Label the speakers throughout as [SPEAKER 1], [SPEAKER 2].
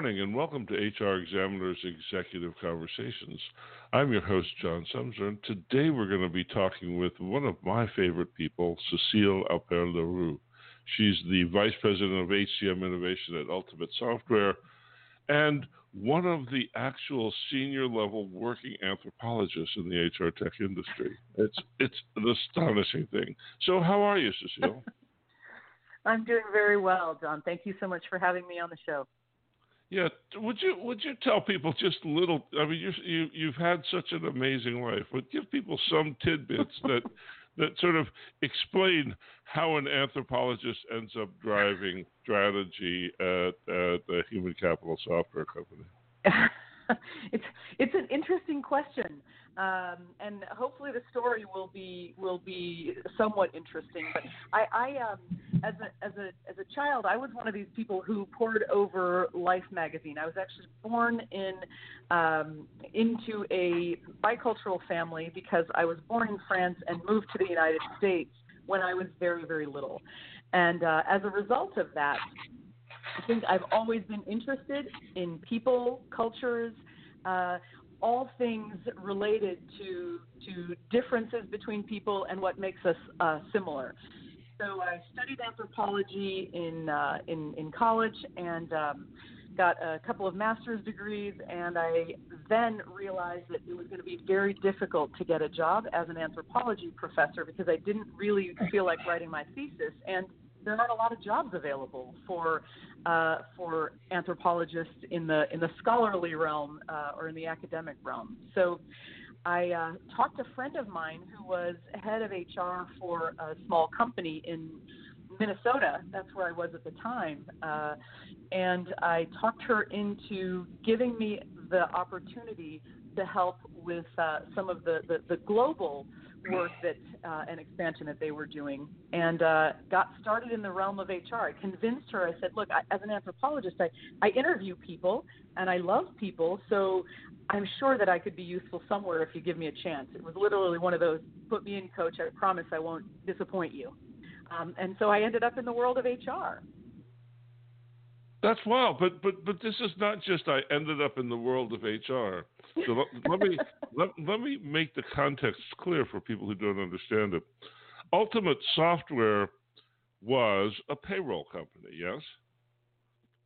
[SPEAKER 1] Good morning and welcome to HR Examiner's Executive Conversations. I'm your host, John Sumser, and today we're going to be talking with one of my favorite people, Cecile Alper-Leroux. She's the Vice President of HCM Innovation at Ultimate Software and one of the actual senior level working anthropologists in the HR tech industry. It's, it's an astonishing thing. So, how are you, Cecile?
[SPEAKER 2] I'm doing very well, John. Thank you so much for having me on the show.
[SPEAKER 1] Yeah, would you would you tell people just a little? I mean, you you you've had such an amazing life. Would give people some tidbits that that sort of explain how an anthropologist ends up driving strategy at, at a human capital software company.
[SPEAKER 2] it's it's an interesting question, um, and hopefully the story will be will be somewhat interesting. But I, I um, as a as a as a child, I was one of these people who pored over Life magazine. I was actually born in um, into a bicultural family because I was born in France and moved to the United States when I was very very little, and uh, as a result of that, I think I've always been interested in people, cultures, uh, all things related to to differences between people and what makes us uh, similar. So I studied anthropology in uh, in in college and um, got a couple of master's degrees, and I then realized that it was going to be very difficult to get a job as an anthropology professor because I didn't really feel like writing my thesis and there aren't a lot of jobs available for uh, for anthropologists in the in the scholarly realm uh, or in the academic realm. So I uh, talked to a friend of mine who was head of HR for a small company in Minnesota. That's where I was at the time, uh, and I talked her into giving me the opportunity to help with uh, some of the, the, the global work that uh, and expansion that they were doing, and uh, got started in the realm of HR. I convinced her. I said, "Look, I, as an anthropologist, I I interview people and I love people, so I'm sure that I could be useful somewhere if you give me a chance." It was literally one of those, "Put me in, coach. I promise I won't disappoint you." Um, and so I ended up in the world of HR.
[SPEAKER 1] That's wild, but but but this is not just I ended up in the world of HR. So let, let me let, let me make the context clear for people who don't understand it. Ultimate Software was a payroll company, yes,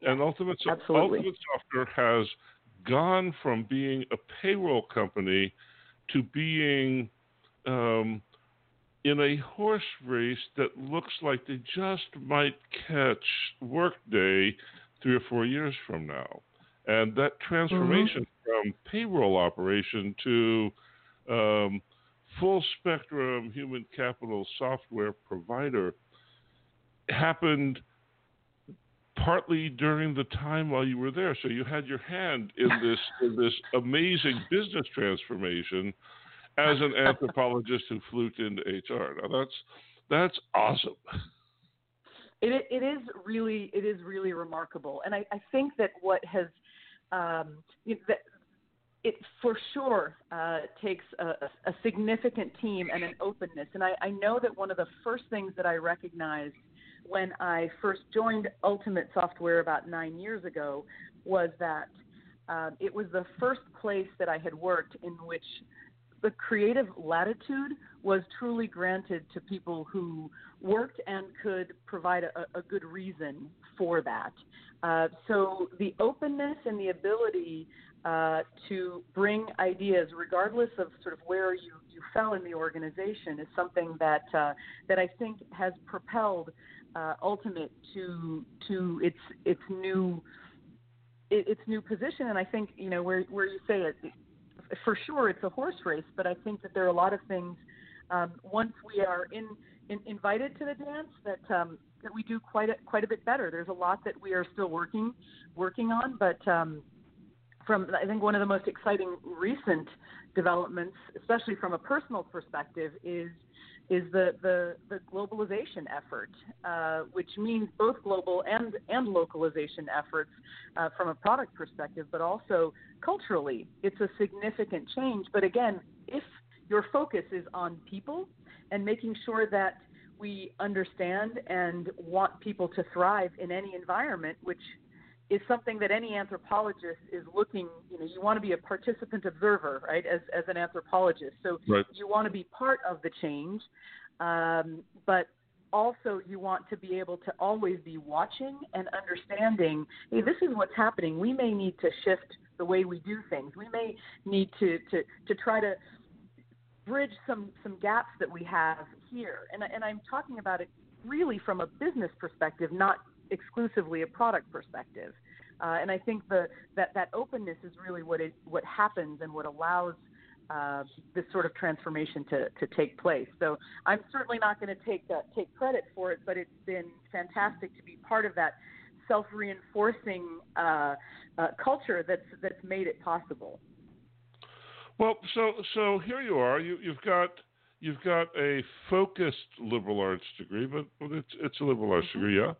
[SPEAKER 1] and Ultimate
[SPEAKER 2] Absolutely.
[SPEAKER 1] Ultimate Software has gone from being a payroll company to being um, in a horse race that looks like they just might catch Workday three or four years from now. And that transformation mm-hmm. from payroll operation to um, full spectrum human capital software provider happened partly during the time while you were there. So you had your hand in this in this amazing business transformation as an anthropologist who fluked into HR. Now that's that's awesome.
[SPEAKER 2] It, it is really it is really remarkable, and I, I think that what has um, that it for sure uh, takes a, a, significant team and an openness. And I, I, know that one of the first things that I recognized when I first joined Ultimate Software about nine years ago was that uh, it was the first place that I had worked in which the creative latitude was truly granted to people who worked and could provide a, a good reason for that. Uh, so the openness and the ability uh, to bring ideas, regardless of sort of where you, you fell in the organization, is something that uh, that I think has propelled uh, Ultimate to to its its new its new position. And I think you know where where you say it for sure it's a horse race, but I think that there are a lot of things um, once we are in, in, invited to the dance that um, that we do quite a, quite a bit better. There's a lot that we are still working working on, but um, from I think one of the most exciting recent developments, especially from a personal perspective, is is the, the, the globalization effort, uh, which means both global and, and localization efforts uh, from a product perspective, but also culturally. It's a significant change. But again, if your focus is on people and making sure that we understand and want people to thrive in any environment, which is something that any anthropologist is looking. You know, you want to be a participant observer, right? As as an anthropologist, so
[SPEAKER 1] right.
[SPEAKER 2] you want to be part of the change, um, but also you want to be able to always be watching and understanding. Hey, this is what's happening. We may need to shift the way we do things. We may need to to to try to bridge some some gaps that we have here. And and I'm talking about it really from a business perspective, not exclusively a product perspective. Uh, and I think the that that openness is really what it what happens and what allows uh, this sort of transformation to, to take place. So I'm certainly not going to take that, take credit for it, but it's been fantastic to be part of that self-reinforcing uh, uh, culture that's that's made it possible.
[SPEAKER 1] Well, so so here you are. You, you've got you've got a focused liberal arts degree, but, but it's it's a liberal arts mm-hmm. degree, yeah.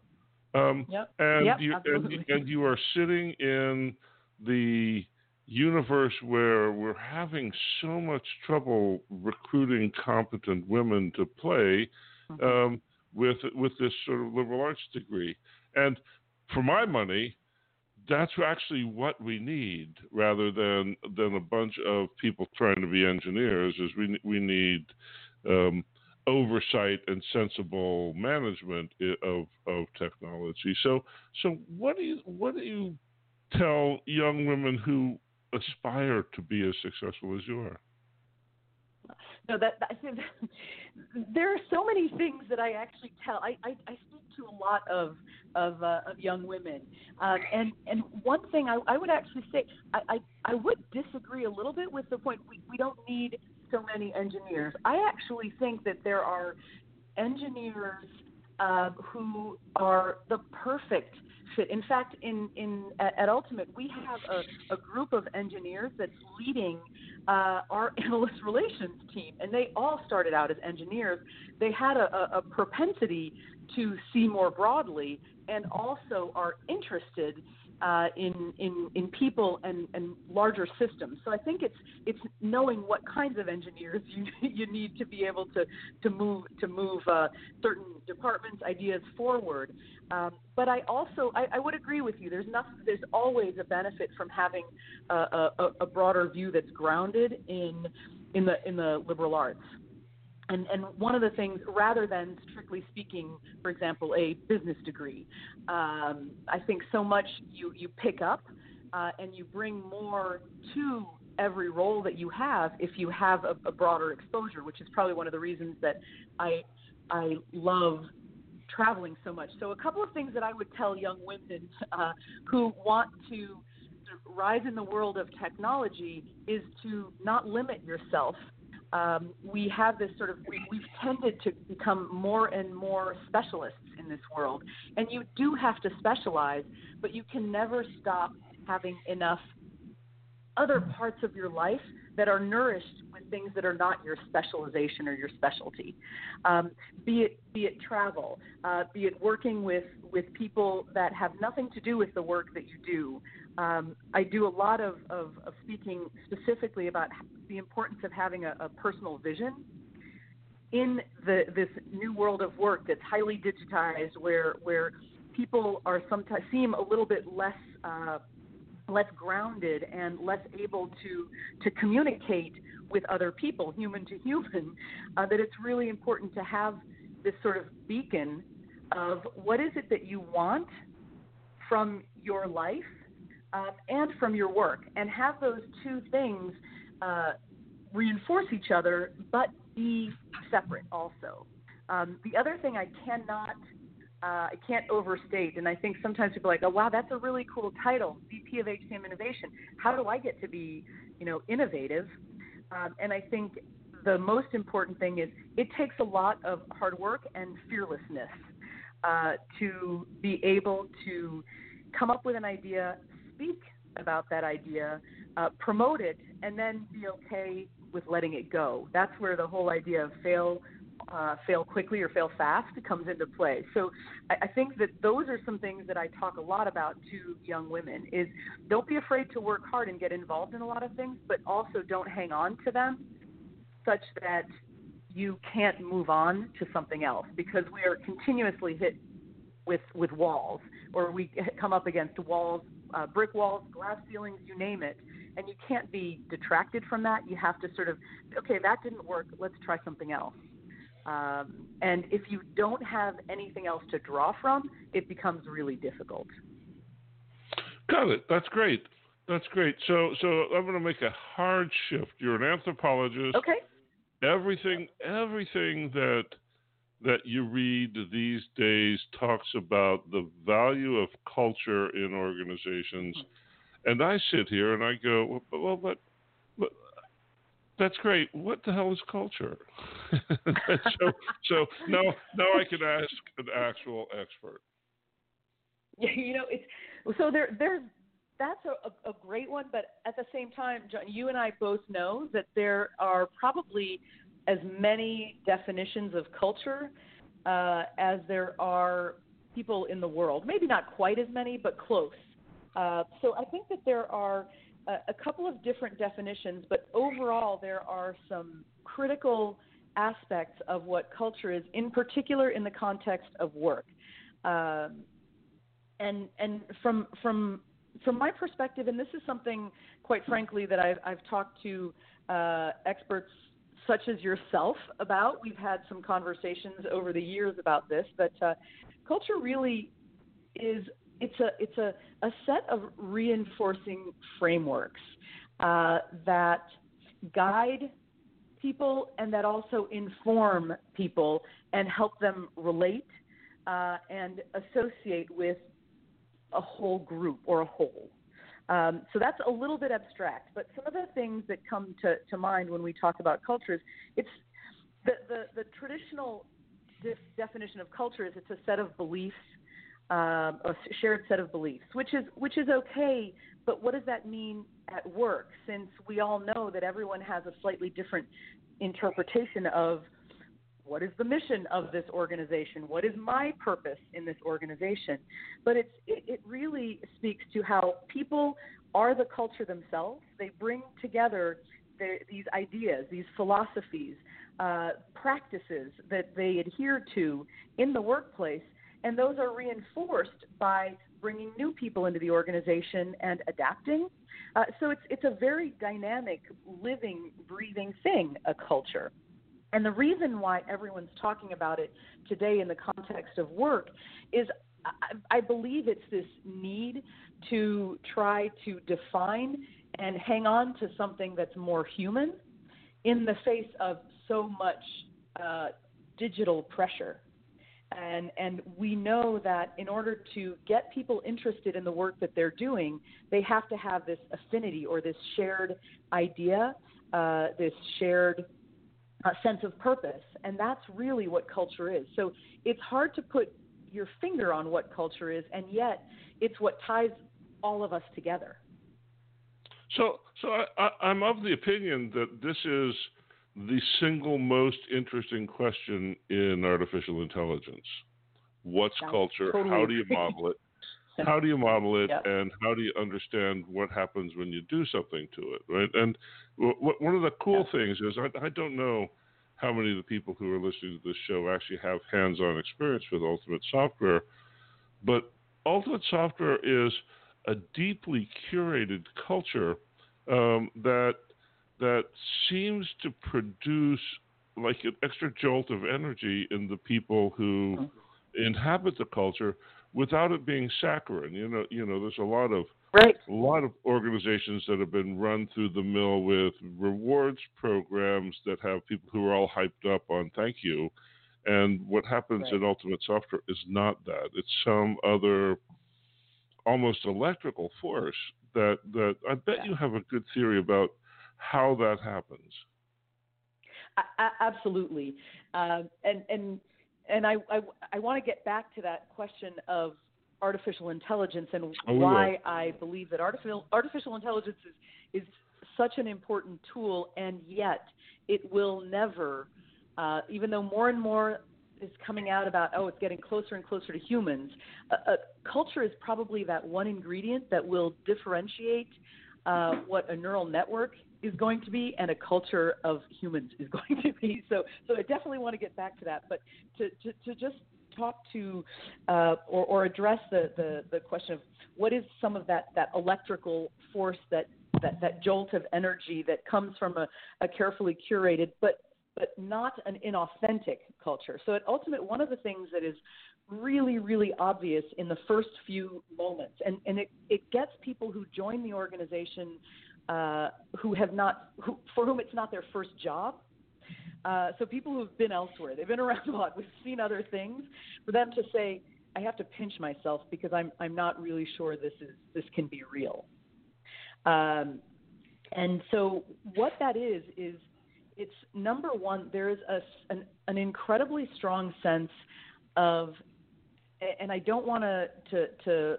[SPEAKER 2] Um, yep. And
[SPEAKER 1] yep,
[SPEAKER 2] you
[SPEAKER 1] and, and you are sitting in the universe where we're having so much trouble recruiting competent women to play mm-hmm. um, with with this sort of liberal arts degree. And for my money, that's actually what we need, rather than than a bunch of people trying to be engineers. Is we we need um, oversight and sensible management of of technology. So so what do you what do you tell young women who aspire to be as successful as you are?
[SPEAKER 2] No, that, that there are so many things that I actually tell. I, I, I speak to a lot of of, uh, of young women, um, and and one thing I, I would actually say I, I I would disagree a little bit with the point we we don't need so many engineers. I actually think that there are engineers uh, who are the perfect fit. In fact, in, in at, at Ultimate, we have a, a, group of engineers that's leading uh, our analyst relations team, and they all started out as engineers. They had a, a, a propensity to see more broadly, and also are interested uh, in, in, in people and, and larger systems. So I think it's, it's knowing what kinds of engineers you, you need to be able to, to move, to move uh, certain departments, ideas forward. Um, but I also I, I would agree with you. There's nothing, there's always a benefit from having a, a, a broader view that's grounded in in the in the liberal arts and, and one of the things, rather than strictly speaking, for example, a business degree, um, I think so much you, you pick up uh, and you bring more to every role that you have if you have a, a, broader exposure, which is probably one of the reasons that I, I love traveling so much. So, a couple of things that I would tell young women uh, who want to rise in the world of technology is to not limit yourself um, we have this sort of we, we've tended to become more and more specialists in this world and you do have to specialize but you can never stop having enough other parts of your life that are nourished with things that are not your specialization or your specialty. Um, be it be it travel, uh, be it working with with people that have nothing to do with the work that you do. Um, I do a lot of, of, of, speaking specifically about the importance of having a, a personal vision in the, this new world of work that's highly digitized, where where people are sometimes seem a little bit less uh, less grounded and less able to to communicate with other people, human to human. Uh, that it's really important to have this sort of beacon of what is it that you want from your life um, and from your work, and have those two things uh, reinforce each other, but be separate also. Um, the other thing I cannot, uh, I can't overstate, and I think sometimes people are like, oh wow, that's a really cool title, VP of HCM Innovation. How do I get to be, you know, innovative? Um, and I think the most important thing is it takes a lot of hard work and fearlessness uh, to be able to come up with an idea, speak about that idea, uh, promote it, and then be okay with letting it go. That's where the whole idea of fail, uh, fail quickly or fail fast comes into play. So I, I think that those are some things that I talk a lot about to young women. Is don't be afraid to work hard and get involved in a lot of things, but also don't hang on to them, such that you can't move on to something else because we are continuously hit with with walls or we come up against walls, uh, brick walls, glass ceilings, you name it, and you can't be detracted from that. You have to sort of, okay, that didn't work. Let's try something else. Um, and if you don't have anything else to draw from, it becomes really difficult.
[SPEAKER 1] Got it. That's great. That's great. So, so I'm going to make a hard shift. You're an anthropologist.
[SPEAKER 2] Okay.
[SPEAKER 1] Everything, everything that that you read these days talks about the value of culture in organizations, hmm. and I sit here and I go, well, well but, but that's great. What the hell is culture? so, so now, now I can ask an actual expert.
[SPEAKER 2] Yeah, you know, it's so there. There's that's a, a, great one, but at the same time, John, you and I both know that there are probably as many definitions of culture uh, as there are people in the world. Maybe not quite as many, but close. Uh, so I think that there are a, a couple of different definitions, but overall, there are some critical aspects of what culture is, in particular in the context of work. Um, and and from from from my perspective, and this is something, quite frankly, that I've, I've talked to uh, experts such as yourself about. We've had some conversations over the years about this, but uh, culture really is it's a it's a, a set of reinforcing frameworks uh, that guide people and that also inform people and help them relate uh, and associate with a whole group or a whole. Um, so that's a little bit abstract, but some of the things that come to, to mind when we talk about cultures, it's the, the, the traditional def- definition of culture is it's a set of beliefs, um, a shared set of beliefs, which is which is okay. But what does that mean at work? Since we all know that everyone has a slightly different interpretation of what is the mission of this organization? What is my purpose in this organization? But it's, it, it really speaks to how people are the culture themselves. They bring together the, these ideas, these philosophies, uh, practices that they adhere to in the workplace, and those are reinforced by bringing new people into the organization and adapting. Uh, so it's it's a very dynamic, living, breathing thing, a culture. And the reason why everyone's talking about it today in the context of work is I, I believe it's this need to try to define and hang on to something that's more human in the face of so much uh, digital pressure. And, and we know that in order to get people interested in the work that they're doing, they have to have this affinity or this shared idea, uh, this shared uh, sense of purpose. And that's really what culture is. So it's hard to put your finger on what culture is, and yet it's what ties all of us together.
[SPEAKER 1] So, so I, am of the opinion that this is the single most interesting question in artificial intelligence. What's
[SPEAKER 2] That's
[SPEAKER 1] culture?
[SPEAKER 2] Totally
[SPEAKER 1] How do you model it? How do you model it,
[SPEAKER 2] yep.
[SPEAKER 1] and how do you understand what happens when you do something to it? Right, and w- one of the cool yep. things is I, I don't know how many of the people who are listening to this show actually have hands-on experience with Ultimate Software, but Ultimate Software is a deeply curated culture um, that that seems to produce like an extra jolt of energy in the people who mm-hmm. inhabit the culture without it being saccharine. You know, you know, there's a lot of
[SPEAKER 2] right.
[SPEAKER 1] a lot of organizations that have been run through the mill with rewards programs that have people who are all hyped up on thank you. And what happens right. in Ultimate Software is not that. It's some other almost electrical force that that I bet yeah. you have a good theory about how that happens.
[SPEAKER 2] I, absolutely, uh, and and and I, I, I want to get back to that question of artificial intelligence and
[SPEAKER 1] oh,
[SPEAKER 2] why I believe that artificial artificial intelligence is is such an important tool, and yet it will never, uh, even though more and more is coming out about oh it's getting closer and closer to humans. Uh, uh, culture is probably that one ingredient that will differentiate uh, what a neural network is going to be and a culture of humans is going to be. So, so I definitely want to get back to that. But to, to, to just talk to uh, or, or address the, the, the question of what is some of that, that electrical force that, that, that jolt of energy that comes from a, a carefully curated but but not an inauthentic culture. So at Ultimate, one of the things that is really, really obvious in the first few moments, and, and it, it gets people who join the organization uh, who have not, who, for whom it's not their first job, uh, so people who've been elsewhere, they've been around a lot, we've seen other things. For them to say, "I have to pinch myself because I'm I'm not really sure this is this can be real." Um, and so what that is is it's number one. There is a an, an incredibly strong sense of, and I don't want to to to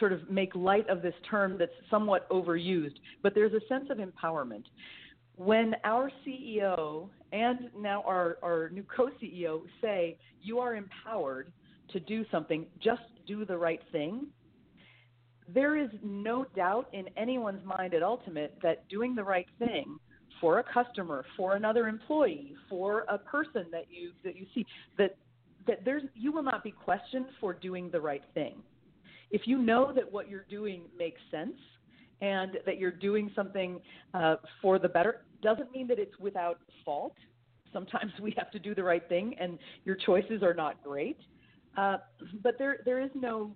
[SPEAKER 2] sort of make light of this term that's somewhat overused, but there's a sense of empowerment when our CEO and now our, our new co CEO say, you are empowered to do something, just do the right thing, there is no doubt in anyone's mind at Ultimate that doing the right thing for a customer, for another employee, for a person that you that you see that that there's you will not be questioned for doing the right thing. If you know that what you're doing makes sense and that you're doing something uh, for the better, doesn't mean that it's without fault. Sometimes we have to do the right thing, and your choices are not great. Uh, but there, there is no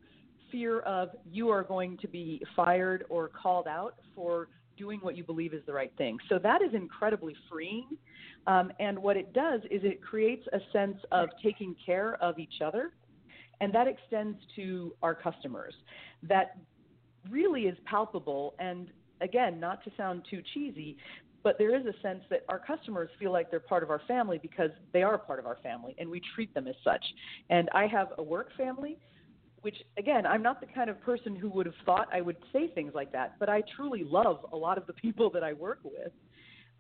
[SPEAKER 2] fear of you are going to be fired or called out for doing what you believe is the right thing. So that is incredibly freeing. Um, and what it does is it creates a sense of taking care of each other, and that extends to our customers. That really is palpable. And again, not to sound too cheesy, but there is a sense that our customers feel like they're part of our family because they are part of our family and we treat them as such. And I have a work family, which again, I'm not the kind of person who would have thought I would say things like that, but I truly love a lot of the people that I work with.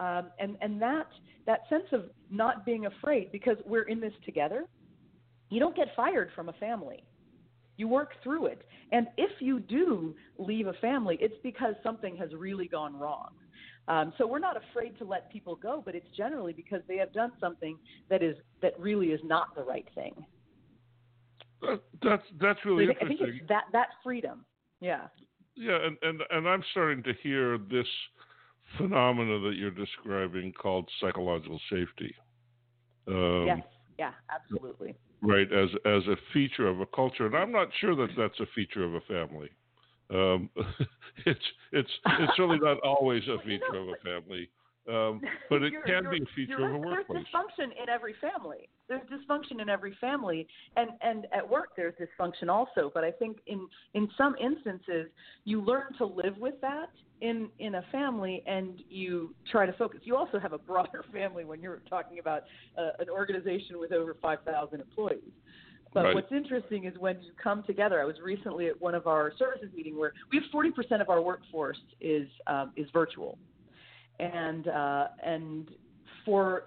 [SPEAKER 2] Um, and and that that sense of not being afraid because we're in this together. You don't get fired from a family. You work through it. And if you do leave a family, it's because something has really gone wrong. Um, so we're not afraid to let people go, but it's generally because they have done something that is that really is not the right thing.
[SPEAKER 1] That, that's that's really
[SPEAKER 2] so
[SPEAKER 1] interesting.
[SPEAKER 2] I think it's that that freedom. Yeah.
[SPEAKER 1] Yeah, and, and and I'm starting to hear this phenomena that you're describing called psychological safety.
[SPEAKER 2] Um, yes. Yeah. Absolutely.
[SPEAKER 1] Right, as as a feature of a culture, and I'm not sure that that's a feature of a family. Um, it's it's it's certainly not always a feature of a family, um, but it can be a feature of a workplace.
[SPEAKER 2] There's dysfunction in every family. There's dysfunction in every family, and and at work there's dysfunction also. But I think in in some instances you learn to live with that in in a family, and you try to focus. You also have a broader family when you're talking about uh, an organization with over 5,000 employees. But right. what's interesting is when you come together. I was recently at one of our services meeting where we have 40% of our workforce is um, is virtual, and uh, and for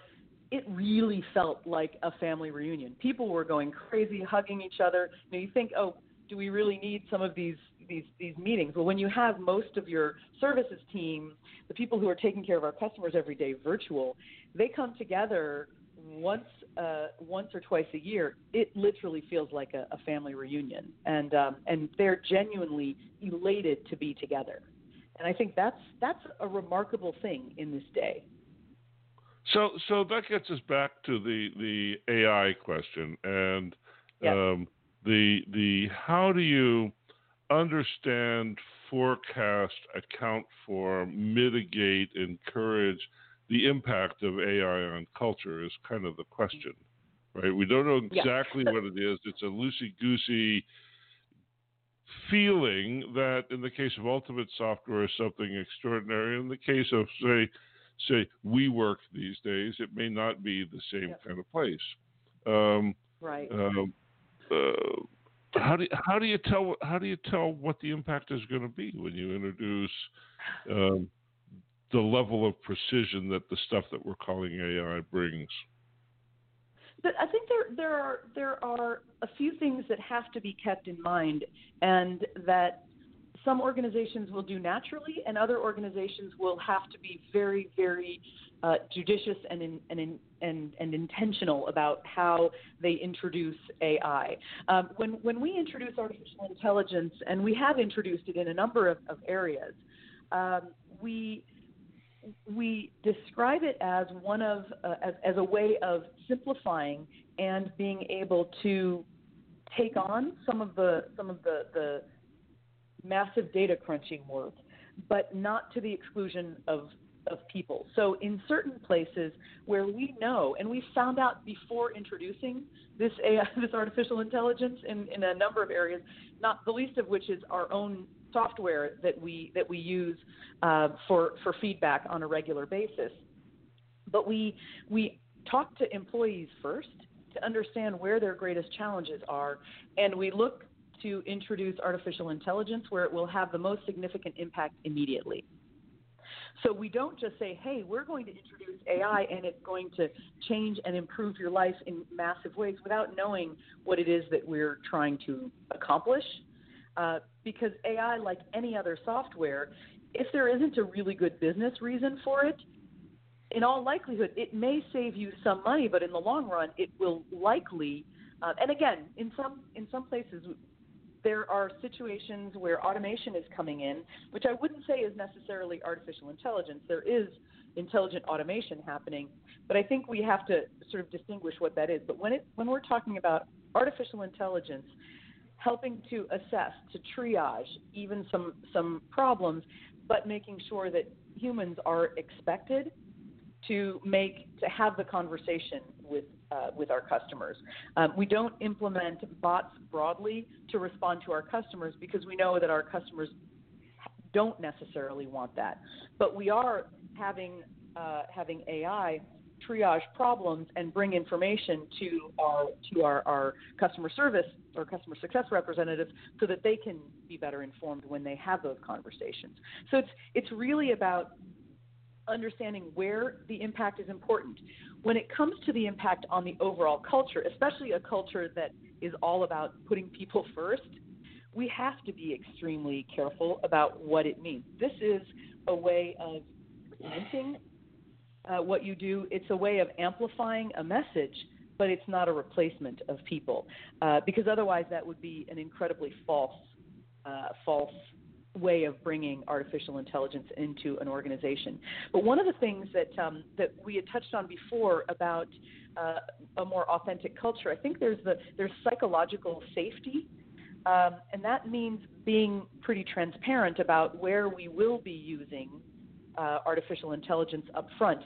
[SPEAKER 2] it really felt like a family reunion. People were going crazy, hugging each other. You, know, you think, oh, do we really need some of these these these meetings? Well, when you have most of your services team, the people who are taking care of our customers every day, virtual, they come together once uh, once or twice a year, it literally feels like a, a family reunion, and um, and they're genuinely elated to be together, and I think that's that's a remarkable thing in this day.
[SPEAKER 1] So so that gets us back to the the AI question and yes. um, the the how do you understand, forecast, account for, mitigate, encourage the impact of AI on culture is kind of the question, right? We don't know exactly yeah. what it is. It's a loosey goosey feeling that, in the case of Ultimate Software, is something extraordinary. In the case of say, say WeWork these days, it may not be the same kind of place.
[SPEAKER 2] Um, right. Um,
[SPEAKER 1] uh, how do you, how do you tell how do you tell what the impact is going to be when you introduce um, the level of precision that the stuff that we're calling AI brings?
[SPEAKER 2] But I think there there are there are a few things that have to be kept in mind, and that some organizations will do naturally, and other organizations will have to be very, very uh, judicious and, in, and, in, and, and intentional about how they introduce AI. Um, when, when we introduce artificial intelligence, and we have introduced it in a number of, of areas, um, we we describe it as one of uh, as, as a way of simplifying and being able to take on some of the some of the, the massive data crunching work, but not to the exclusion of of people. So in certain places where we know, and we found out before introducing this AI, this artificial intelligence in, in a number of areas, not the least of which is our own software that we that we use uh, for for feedback on a regular basis. But we we talk to employees first to understand where their greatest challenges are, and we look to introduce artificial intelligence where it will have the most significant impact immediately. So we don't just say, hey, we're going to introduce AI and it's going to change and improve your life in massive ways without knowing what it is that we're trying to accomplish. Uh, because AI, like any other software, if there isn't a really good business reason for it, in all likelihood, it may save you some money, but in the long run, it will likely. Uh, and again, in some in some places, there are situations where automation is coming in, which I wouldn't say is necessarily artificial intelligence. There is intelligent automation happening, but I think we have to sort of distinguish what that is. But when it when we're talking about artificial intelligence helping to assess, to triage even some some problems, but making sure that humans are expected to make to have the conversation with uh, with our customers. Um, we don't implement bots broadly to respond to our customers because we know that our customers don't necessarily want that. But we are having uh, having AI triage problems and bring information to our to our, our customer service or customer success representatives so that they can be better informed when they have those conversations. So it's it's really about understanding where the impact is important. When it comes to the impact on the overall culture, especially a culture that is all about putting people first, we have to be extremely careful about what it means. This is a way of limiting uh, what you do, it's a way of amplifying a message, but it's not a replacement of people, uh, because otherwise that would be an incredibly false, uh, false way of bringing artificial intelligence into an organization. But one of the things that um, that we had touched on before about uh, a more authentic culture, I think there's the there's psychological safety, um, and that means being pretty transparent about where we will be using uh, artificial intelligence up front.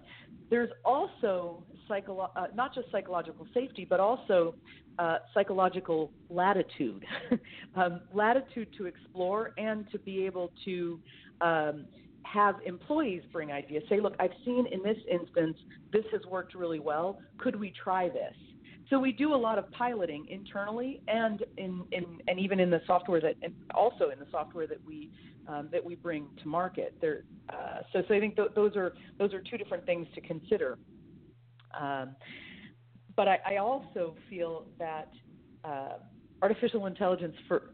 [SPEAKER 2] There's also psycholo- uh, not just psychological safety, but also uh, psychological latitude, um, latitude to explore and to be able to um, have employees bring ideas. Say, look, I've seen in this instance this has worked really well. Could we try this? So we do a lot of piloting internally and in, in and even in the software that also in the software that we um, that we bring to market. There, uh, so so I think th- those are those are two different things to consider. Um, but I, I, also feel that uh, artificial intelligence for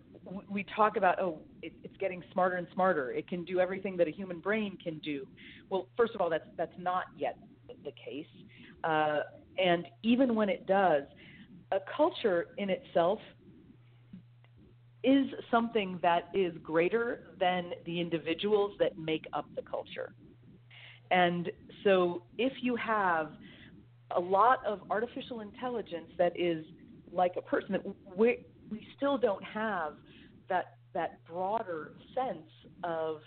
[SPEAKER 2] we talk about oh it, it's getting smarter and smarter. It can do everything that a human brain can do. Well, first of all, that's that's not yet the case. Uh, and even when it does, a culture in itself is something that is greater than the individuals that make up the culture. And so if you have a lot of artificial intelligence that is like a person, that we, we still don't have that, that broader sense of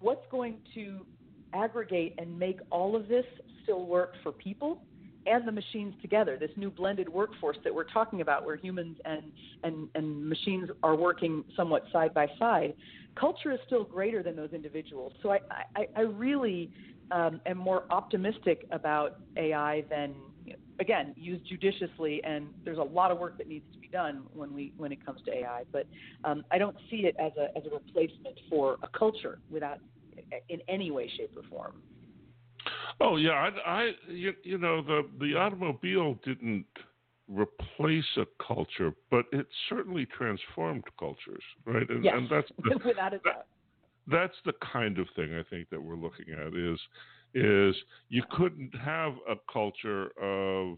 [SPEAKER 2] what's going to aggregate and make all of this still work for people and the machines together, this new blended workforce that we're talking about, where humans and, and, and machines are working somewhat side by side, culture is still greater than those individuals. So I, I, I really um, am more optimistic about AI than, again, used judiciously, and there's a lot of work that needs to be done when, we, when it comes to AI. But um, I don't see it as a, as a replacement for a culture without, in any way, shape, or form.
[SPEAKER 1] Oh yeah, I, I you, you know the the automobile didn't replace a culture, but it certainly transformed cultures, right?
[SPEAKER 2] And, yes,
[SPEAKER 1] and
[SPEAKER 2] that's the, without a doubt.
[SPEAKER 1] that's the kind of thing I think that we're looking at is is you couldn't have a culture of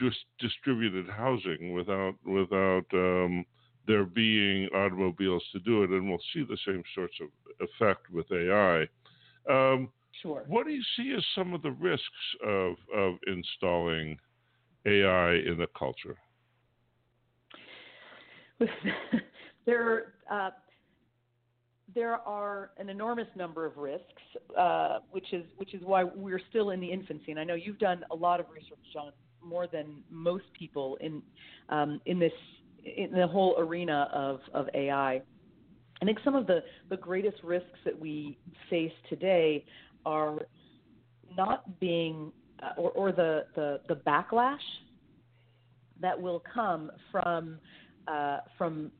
[SPEAKER 1] just distributed housing without without um, there being automobiles to do it, and we'll see the same sorts of effect with AI. Um,
[SPEAKER 2] sure.
[SPEAKER 1] What do you see as some of the risks of of installing AI in the culture?
[SPEAKER 2] there, uh, there are an enormous number of risks, uh, which is which is why we're still in the infancy. And I know you've done a lot of research, John, more than most people in um, in this in the whole arena of, of AI. I think some of the, the greatest risks that we face today are not being uh, or, or the, the, the backlash that will come from uh, from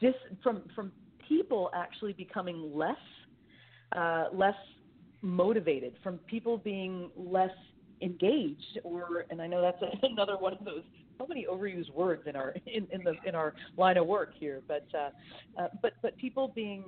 [SPEAKER 2] dis, from from people actually becoming less uh, less motivated, from people being less engaged, or and I know that's another one of those so many overused words in our in, in the in our line of work here, but uh, uh, but but people being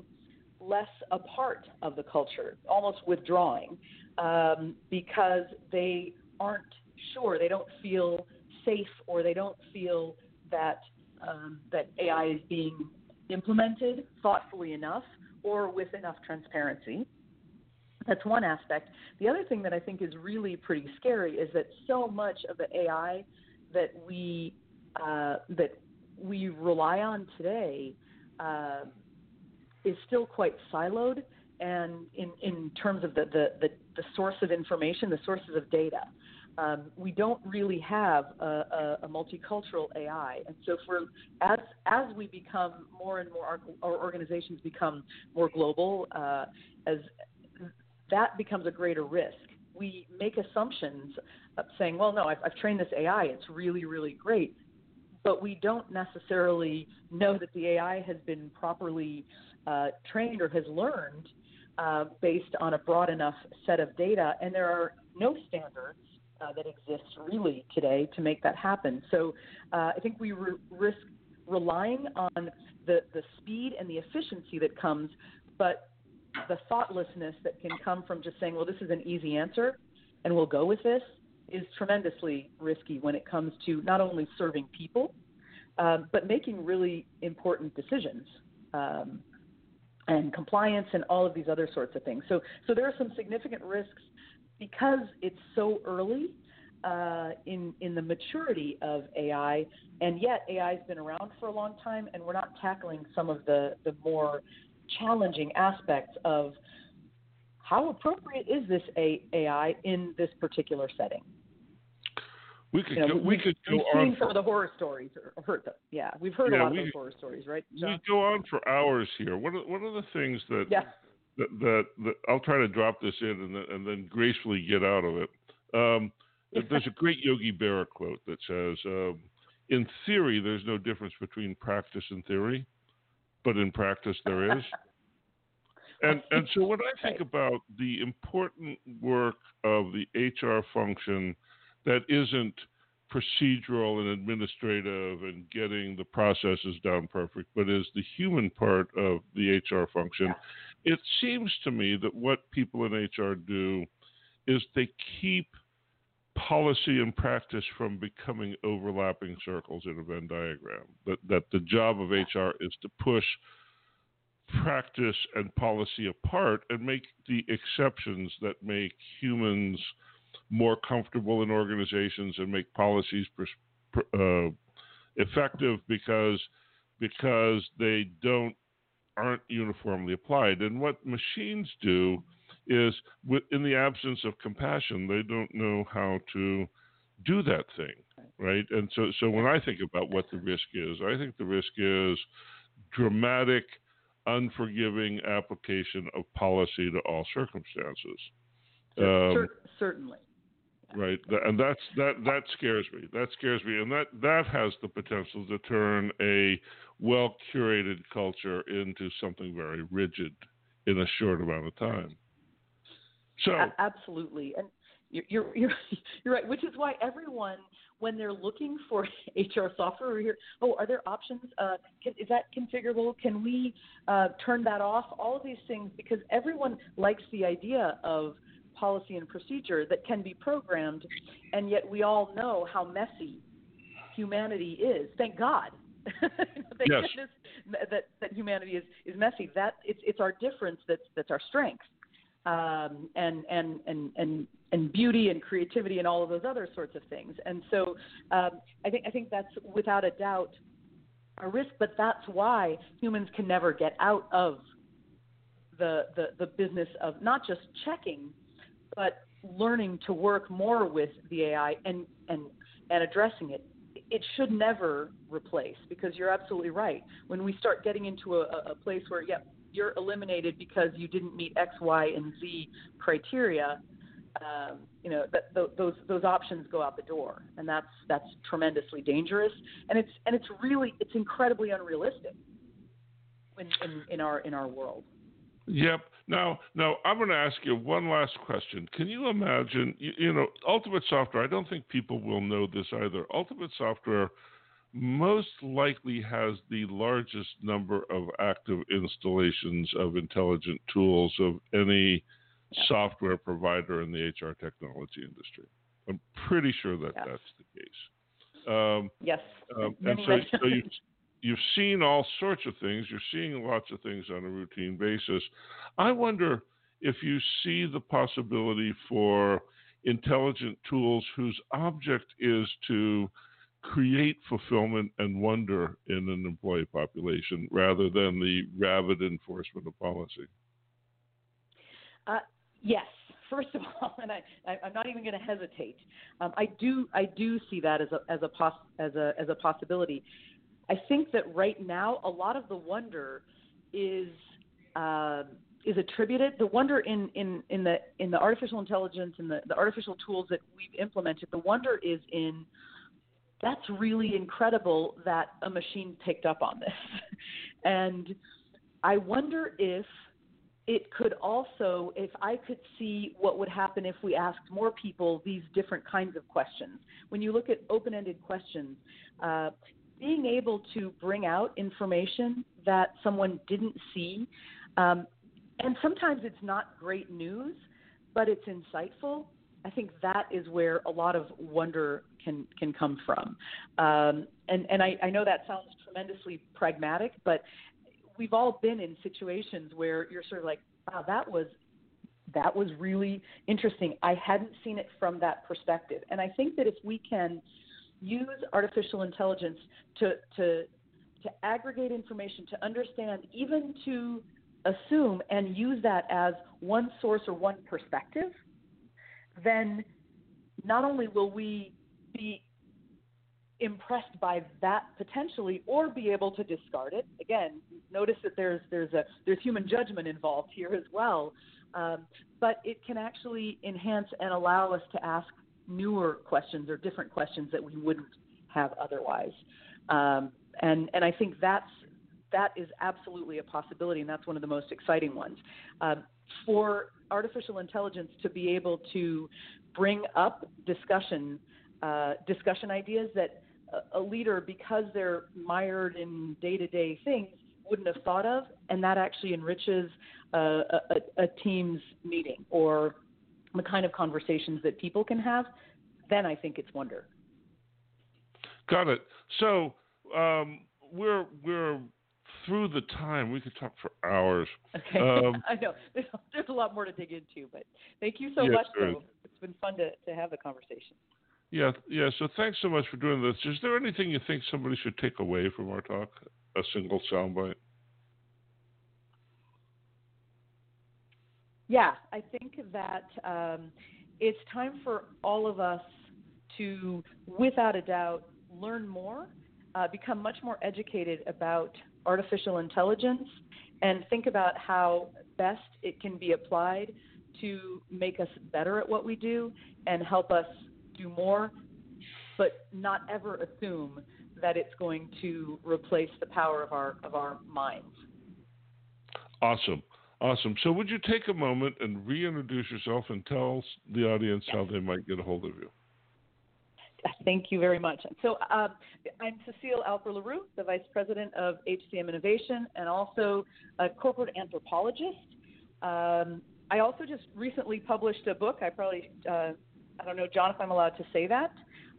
[SPEAKER 2] less a part of the culture, almost withdrawing, um, because they aren't sure, they don't feel safe, or they don't feel that um, that AI is being implemented thoughtfully enough or with enough transparency. That's one aspect. The other thing that I think is really pretty scary is that so much of the AI that we uh, that we rely on today uh, is still quite siloed, and in, in terms of the, the, the, the source of information, the sources of data. Um, we don't really have a, a, a, multicultural AI, and so for as as we become more and more, our, our organizations become more global, uh, as that becomes a greater risk. We make assumptions saying, well, no, I've, I've trained this AI, it's really, really great. But we don't necessarily know that the AI has been properly uh, trained or has learned uh, based on a broad enough set of data. And there are no standards uh, that exist really today to make that happen. So uh, I think we re- risk relying on the, the speed and the efficiency that comes, but the thoughtlessness that can come from just saying, well, this is an easy answer and we'll go with this is tremendously risky when it comes to not only serving people, um, but making really important decisions um, and compliance and all of these other sorts of things. So, so there are some significant risks because it's so early uh, in in the maturity of AI, and yet AI has been around for a long time, and we're not tackling some of the the more challenging aspects of how appropriate is this AI in this particular setting?
[SPEAKER 1] We could you know, go, we, could
[SPEAKER 2] go
[SPEAKER 1] we've
[SPEAKER 2] on seen some of the horror stories, or heard them. Yeah, we've heard yeah, a lot we, of those horror stories, right?
[SPEAKER 1] John? We go on for hours here. One of one of the things that,
[SPEAKER 2] yeah.
[SPEAKER 1] that, that, that I'll try to drop this in and then, and then gracefully get out of it. Um, there's a great Yogi Berra quote that says, um, "In theory, there's no difference between practice and theory, but in practice there is." And and so when I think about the important work of the HR function that isn't procedural and administrative and getting the processes down perfect, but is the human part of the HR function, it seems to me that what people in HR do is they keep policy and practice from becoming overlapping circles in a Venn diagram. That that the job of HR is to push practice and policy apart and make the exceptions that make humans more comfortable in organizations and make policies uh, effective because because they don't aren't uniformly applied. And what machines do is, in the absence of compassion, they don't know how to do that thing, right? And so, so when I think about what the risk is, I think the risk is dramatic unforgiving application of policy to all circumstances.
[SPEAKER 2] Um, certainly.
[SPEAKER 1] Right, and that's that that scares me. That scares me, and that that has the potential to turn a well curated culture into something very rigid in a short amount of time. So
[SPEAKER 2] absolutely, and you're, you're you're right. Which is why everyone, when they're looking for HR software, we hear, oh, are there options? Uh, can, is that configurable? Can we uh, turn that off? All of these things, because everyone likes the idea of policy and procedure that can be programmed, and yet we all know how messy humanity is. Thank God. Thank
[SPEAKER 1] yes.
[SPEAKER 2] goodness that, that humanity is, is messy. That it's it's our difference that's that's our strength um, and, and, and, and, and beauty and creativity and all of those other sorts of things. And so um, I, think, I think that's without a doubt a risk, but that's why humans can never get out of the, the, the business of not just checking, but learning to work more with the AI and, and, and addressing it. It should never replace because you're absolutely right. When we start getting into a, a place where, yeah, you're eliminated because you didn't meet X, Y, and Z criteria, um, you know, that, th- those those options go out the door, and that's that's tremendously dangerous, and it's and it's really it's incredibly unrealistic in, in, in our in our world.
[SPEAKER 1] Yep. Now, now I'm going to ask you one last question. Can you imagine? You, you know, Ultimate Software. I don't think people will know this either. Ultimate Software most likely has the largest number of active installations of intelligent tools of any software provider in the HR technology industry. I'm pretty sure that that's the case.
[SPEAKER 2] Um, yes.
[SPEAKER 1] Um, and so, so you, you've seen all sorts of things. You're seeing lots of things on a routine basis. I wonder if you see the possibility for intelligent tools whose object is to create fulfillment and wonder in an employee population rather than the rabid enforcement of policy?
[SPEAKER 2] Uh, yes. First of all, and I, I, am not even going to hesitate. Um, I do, I do see that as a, as a, pos, as a, as a possibility. I think that right now, a lot of the wonder is uh, is attributed. The wonder in, in, in the in the artificial intelligence and the, the artificial tools that we've implemented. The wonder is in that's really incredible that a machine picked up on this. and I wonder if it could also, if I could see what would happen if we asked more people these different kinds of questions. When you look at open ended questions, uh, being able to bring out information that someone didn't see, um, and sometimes it's not great news, but it's insightful. I think that is where a lot of wonder can can come from. Um, and and I, I know that sounds tremendously pragmatic, but we've all been in situations where you're sort of like, wow, that was that was really interesting. I hadn't seen it from that perspective. And I think that if we can use artificial intelligence to to to aggregate information, to understand, even to assume and use that as one source or one perspective, then not only will we be impressed by that potentially or be able to discard it. Again notice that there's there's a there's human judgment involved here as well. Um, but it can actually enhance and allow us to ask newer questions or different questions that we wouldn't have otherwise. Um, and and I think that's that is absolutely a possibility and that's one of the most exciting ones. Um, for artificial intelligence to be able to bring up discussion uh, discussion ideas that a, a leader, because they're mired in day to day things, wouldn't have thought of, and that actually enriches a, a, a, team's meeting or the kind of conversations that people can have. Then I think it's wonder.
[SPEAKER 1] Got it. So um, we're we're through the time. We could talk for hours.
[SPEAKER 2] Okay, um, I know there's, there's, a lot more to dig into, but thank you so
[SPEAKER 1] yes,
[SPEAKER 2] much. Though. It's been fun to, to have the conversation.
[SPEAKER 1] Yeah, yeah. So thanks so much for doing this. Is there anything you think somebody should take away from our talk? A single soundbite.
[SPEAKER 2] Yeah, I think that um, it's time for all of us to, without a doubt, learn more, uh, become much more educated about artificial intelligence, and think about how best it can be applied to make us better at what we do and help us do more, but not ever assume that it's going to replace the power of our of our minds.
[SPEAKER 1] Awesome. Awesome. So, would you take a moment and reintroduce yourself and tell the audience how they might get a hold of you?
[SPEAKER 2] Thank you very much. So, uh, I'm Cecile Alper Leroux, the Vice President of HCM Innovation and also a corporate anthropologist. Um, I also just recently published a book. I probably, uh, I don't know, John, if I'm allowed to say that.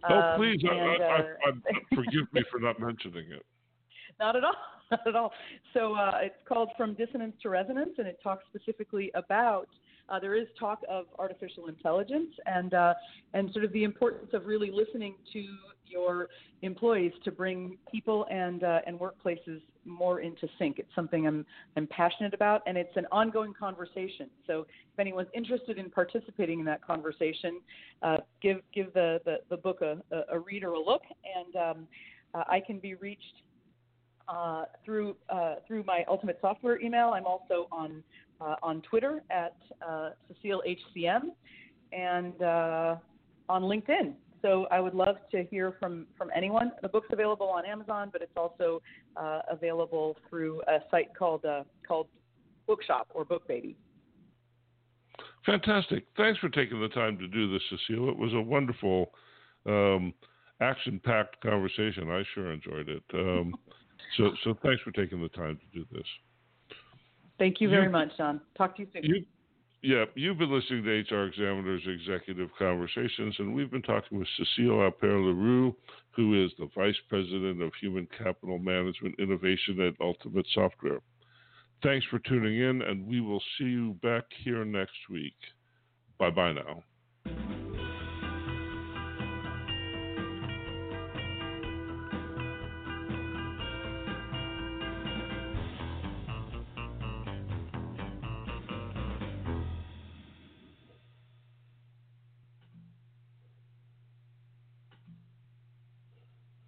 [SPEAKER 1] Oh, um, please. And, I, I, I, uh, forgive me for not mentioning it.
[SPEAKER 2] Not at all. Not at all. So uh, it's called From Dissonance to Resonance, and it talks specifically about uh, there is talk of artificial intelligence and uh, and sort of the importance of really listening to your employees to bring people and uh, and workplaces more into sync. It's something I'm I'm passionate about, and it's an ongoing conversation. So if anyone's interested in participating in that conversation, uh, give give the, the, the book a, a, read or a look, and um, uh, I can be reached uh, through uh, through my Ultimate Software email. I'm also on uh, on Twitter at uh, Cecile HCM and uh, on LinkedIn. So I would love to hear from, from anyone. The book's available on Amazon, but it's also uh, available through a site called uh, called Bookshop or BookBaby.
[SPEAKER 1] Fantastic. Thanks for taking the time to do this, Cecile. It was a wonderful, um, action-packed conversation. I sure enjoyed it. Um, so, so thanks for taking the time to do this.
[SPEAKER 2] Thank you very you, much, John. Talk to you soon.
[SPEAKER 1] You, yeah, you've been listening to HR Examiner's Executive Conversations, and we've been talking with Cecile Alper Leroux, who is the Vice President of Human Capital Management Innovation at Ultimate Software. Thanks for tuning in, and we will see you back here next week. Bye bye now.